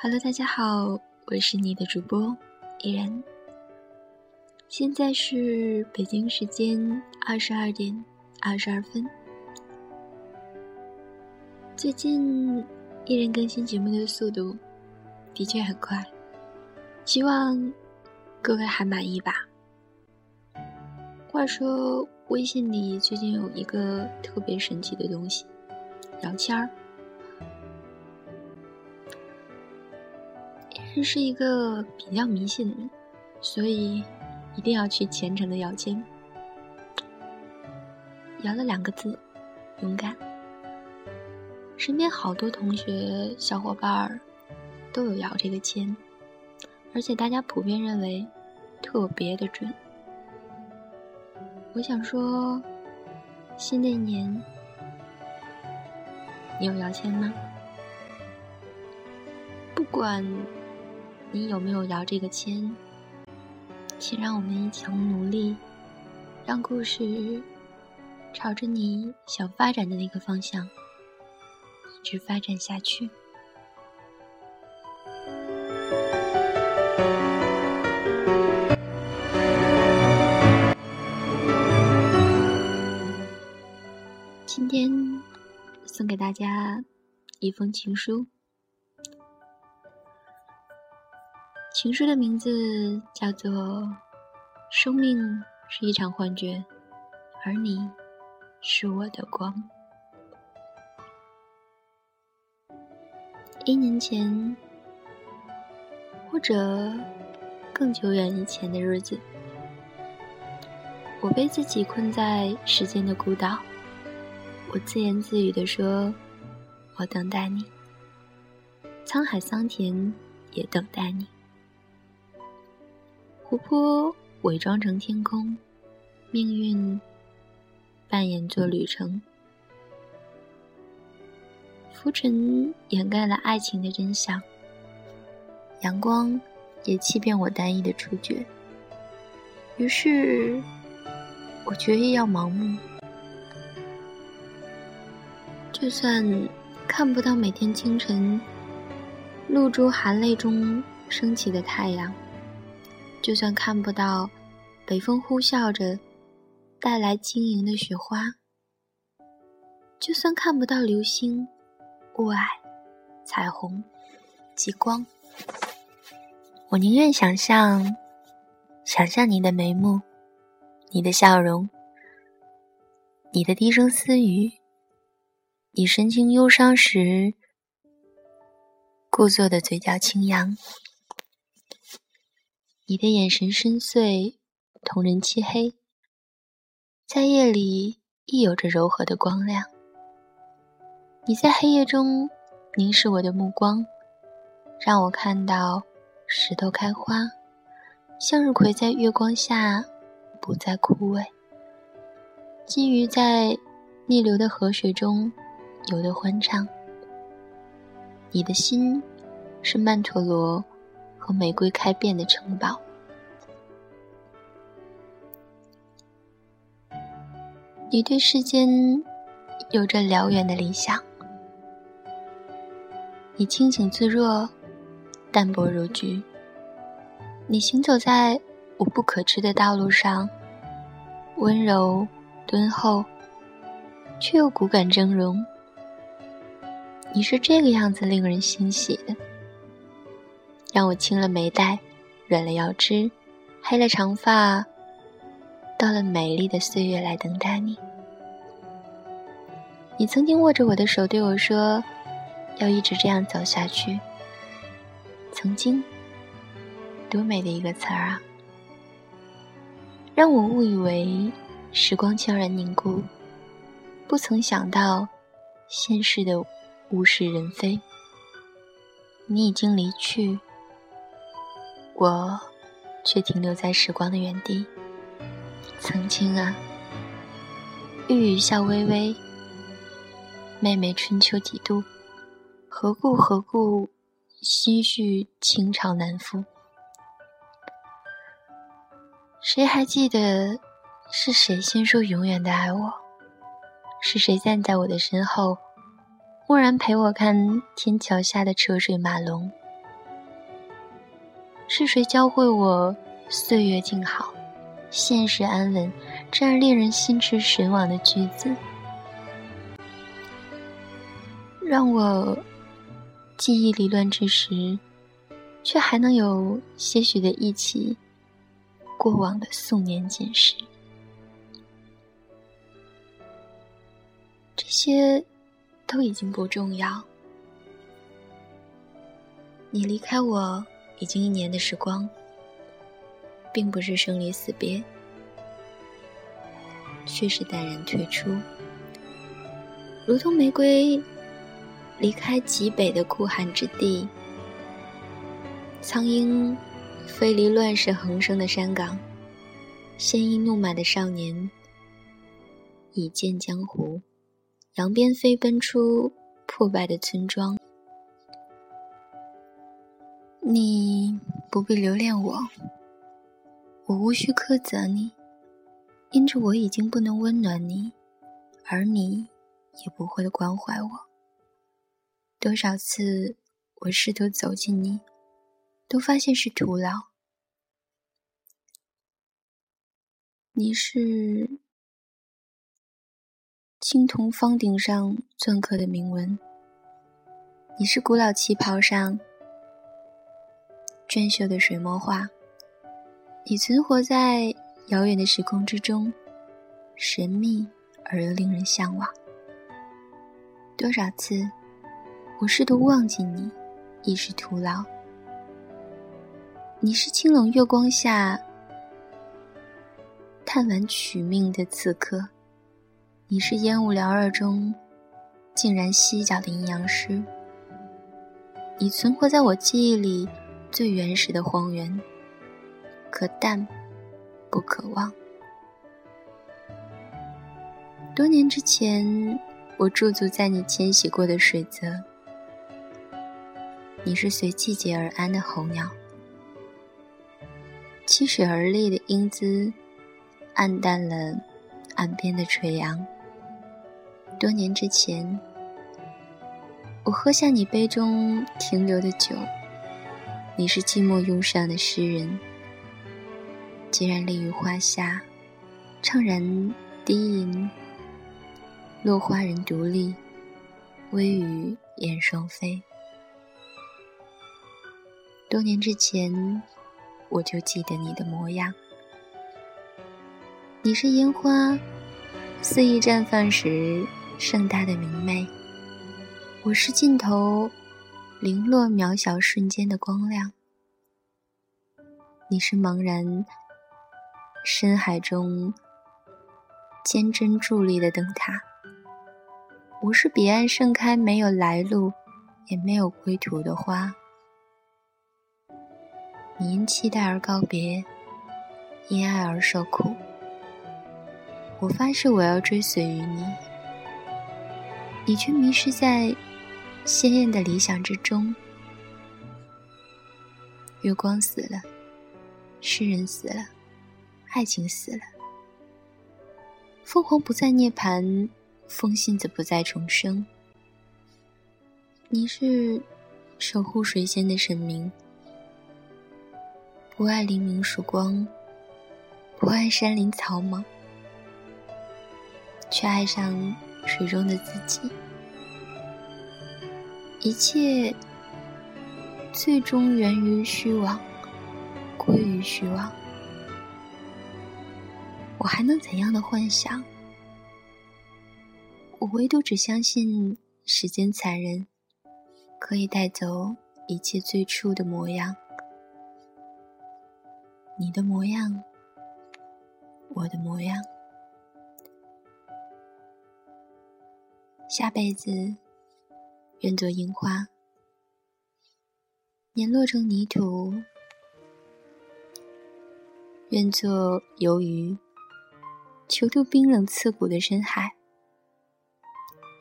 Hello，大家好，我是你的主播依然。现在是北京时间二十二点二十二分。最近依然更新节目的速度的确很快，希望各位还满意吧。话说，微信里最近有一个特别神奇的东西——摇签儿。是一个比较迷信的人，所以。一定要去虔诚的摇签，摇了两个字，勇敢。身边好多同学小伙伴儿都有摇这个签，而且大家普遍认为特别的准。我想说，新的一年你有摇签吗？不管你有没有摇这个签。请让我们一起努力，让故事朝着你想发展的那个方向一直发展下去。今天送给大家一封情书。情书的名字叫做《生命是一场幻觉》，而你是我的光。一年前，或者更久远以前的日子，我被自己困在时间的孤岛。我自言自语的说：“我等待你，沧海桑田也等待你。”湖泊伪装成天空，命运扮演作旅程，浮尘掩盖了爱情的真相，阳光也欺骗我单一的触觉。于是，我决意要盲目，就算看不到每天清晨露珠含泪中升起的太阳。就算看不到北风呼啸着带来晶莹的雪花，就算看不到流星、雾霭、彩虹、极光，我宁愿想象，想象你的眉目，你的笑容，你的低声私语，你神情忧伤时故作的嘴角轻扬。你的眼神深邃，瞳仁漆黑，在夜里亦有着柔和的光亮。你在黑夜中凝视我的目光，让我看到石头开花，向日葵在月光下不再枯萎，金鱼在逆流的河水中游得欢畅。你的心是曼陀罗。和玫瑰开遍的城堡，你对世间有着辽远的理想。你清醒自若，淡泊如菊。你行走在我不可知的道路上，温柔敦厚，却又骨感峥嵘。你是这个样子，令人欣喜的。让我青了眉黛，软了腰肢，黑了长发，到了美丽的岁月来等待你。你曾经握着我的手对我说：“要一直这样走下去。”曾经，多美的一个词儿啊！让我误以为时光悄然凝固，不曾想到现实的物是人非。你已经离去。我却停留在时光的原地。曾经啊，玉宇笑微微，妹妹春秋几度？何故何故，心绪情长难复？谁还记得是谁先说永远的爱我？是谁站在我的身后，蓦然陪我看天桥下的车水马龙？是谁教会我岁月静好，现实安稳这样令人心驰神往的句子？让我记忆里乱之时，却还能有些许的忆起过往的素年锦时。这些都已经不重要。你离开我已经一年的时光，并不是生离死别，却是淡然退出，如同玫瑰离开极北的酷寒之地，苍鹰飞离乱世横生的山岗，鲜衣怒马的少年已见江湖。扬鞭飞奔出破败的村庄，你不必留恋我，我无需苛责你，因着我已经不能温暖你，而你也不会关怀我。多少次我试图走近你，都发现是徒劳。你是。青铜方鼎上篆刻的铭文，你是古老旗袍上娟秀的水墨画，你存活在遥远的时空之中，神秘而又令人向往。多少次，我试图忘记你，亦是徒劳。你是清冷月光下探完取命的刺客。你是烟雾缭绕中竟然犀角的阴阳师，你存活在我记忆里最原始的荒原，可淡，不可忘。多年之前，我驻足在你迁徙过的水泽，你是随季节而安的候鸟，栖水而立的英姿，暗淡了岸边的垂杨。多年之前，我喝下你杯中停留的酒。你是寂寞忧伤的诗人，既然立于花下，怅然低吟。落花人独立，微雨燕双飞。多年之前，我就记得你的模样。你是烟花肆意绽放时。盛大的明媚，我是尽头零落渺小瞬间的光亮。你是茫然深海中坚贞伫立的灯塔，我是彼岸盛开没有来路也没有归途的花。你因期待而告别，因爱而受苦。我发誓，我要追随于你。你却迷失在鲜艳的理想之中。月光死了，诗人死了，爱情死了，凤凰不再涅槃，风信子不再重生。你是守护水仙的神明，不爱黎明曙光，不爱山林草莽，却爱上。水中的自己，一切最终源于虚妄，归于虚妄。我还能怎样的幻想？我唯独只相信时间残忍，可以带走一切最初的模样。你的模样，我的模样。下辈子，愿做樱花，碾落成泥土；愿做游鱼，求渡冰冷刺骨的深海；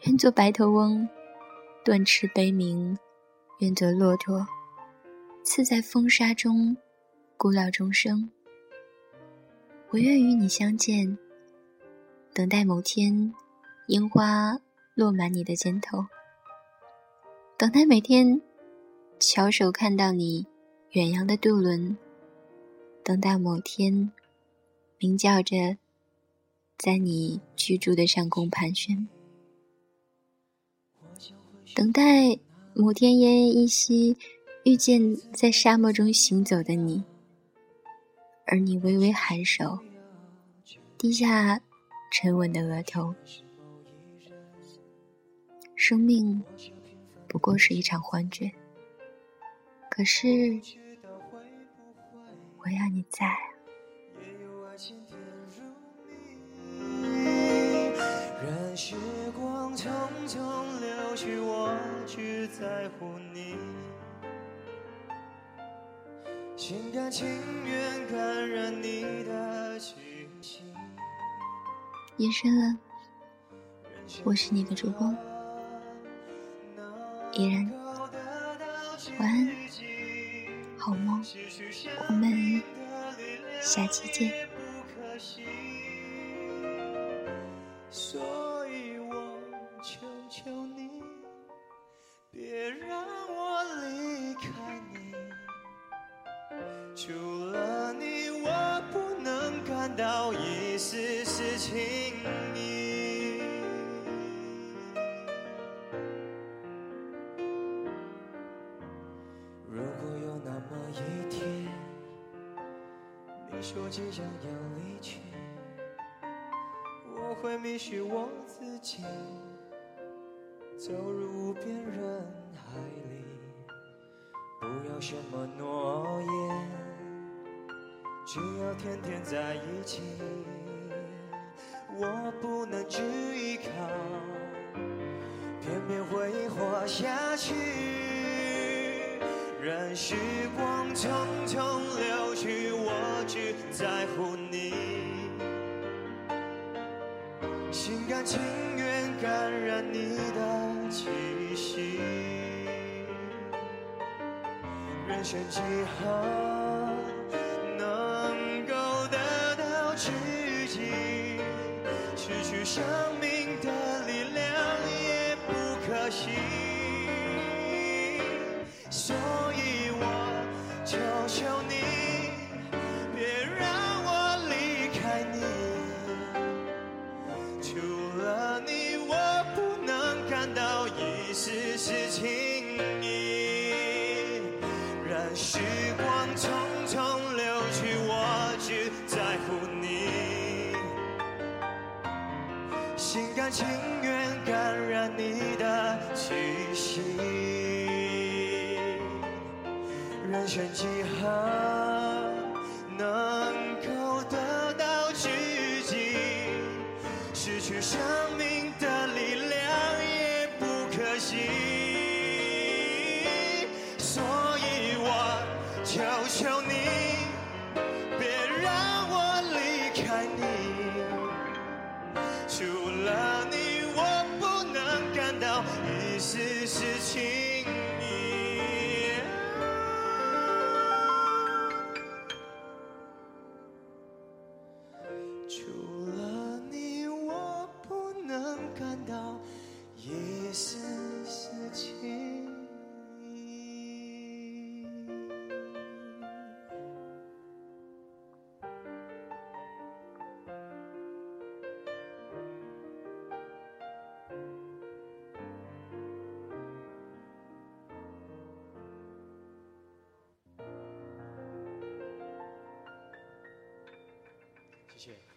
愿做白头翁，断翅悲鸣；愿做骆驼，刺在风沙中，孤老终生。我愿与你相见，等待某天，樱花。落满你的肩头，等待每天，翘首看到你远洋的渡轮，等待某天鸣叫着在你居住的上空盘旋，等待某天奄奄一息，遇见在沙漠中行走的你，而你微微颔首，低下沉稳的额头。生命不过是一场幻觉，可是我要你在。任时光匆匆流去，我只在乎你，心甘情愿感染你的气息。夜深了，我是你的主播。依然，晚安，好梦，我们下期见。所以我求求你，别让我离开你。除了你，我不能感到一丝丝情说即将要离去，我会迷失我自己，走入无边人海里。不要什么诺言，只要天天在一起。我不能只依靠，偏偏会活下去。任时光匆匆流去，我只在乎你，心甘情愿感染你的气息。人生几何人生几何能够得到知己？失去生命的力量也不可惜。所以我求求你，别让我离开你。除了你，我不能感到一丝丝情。谢谢。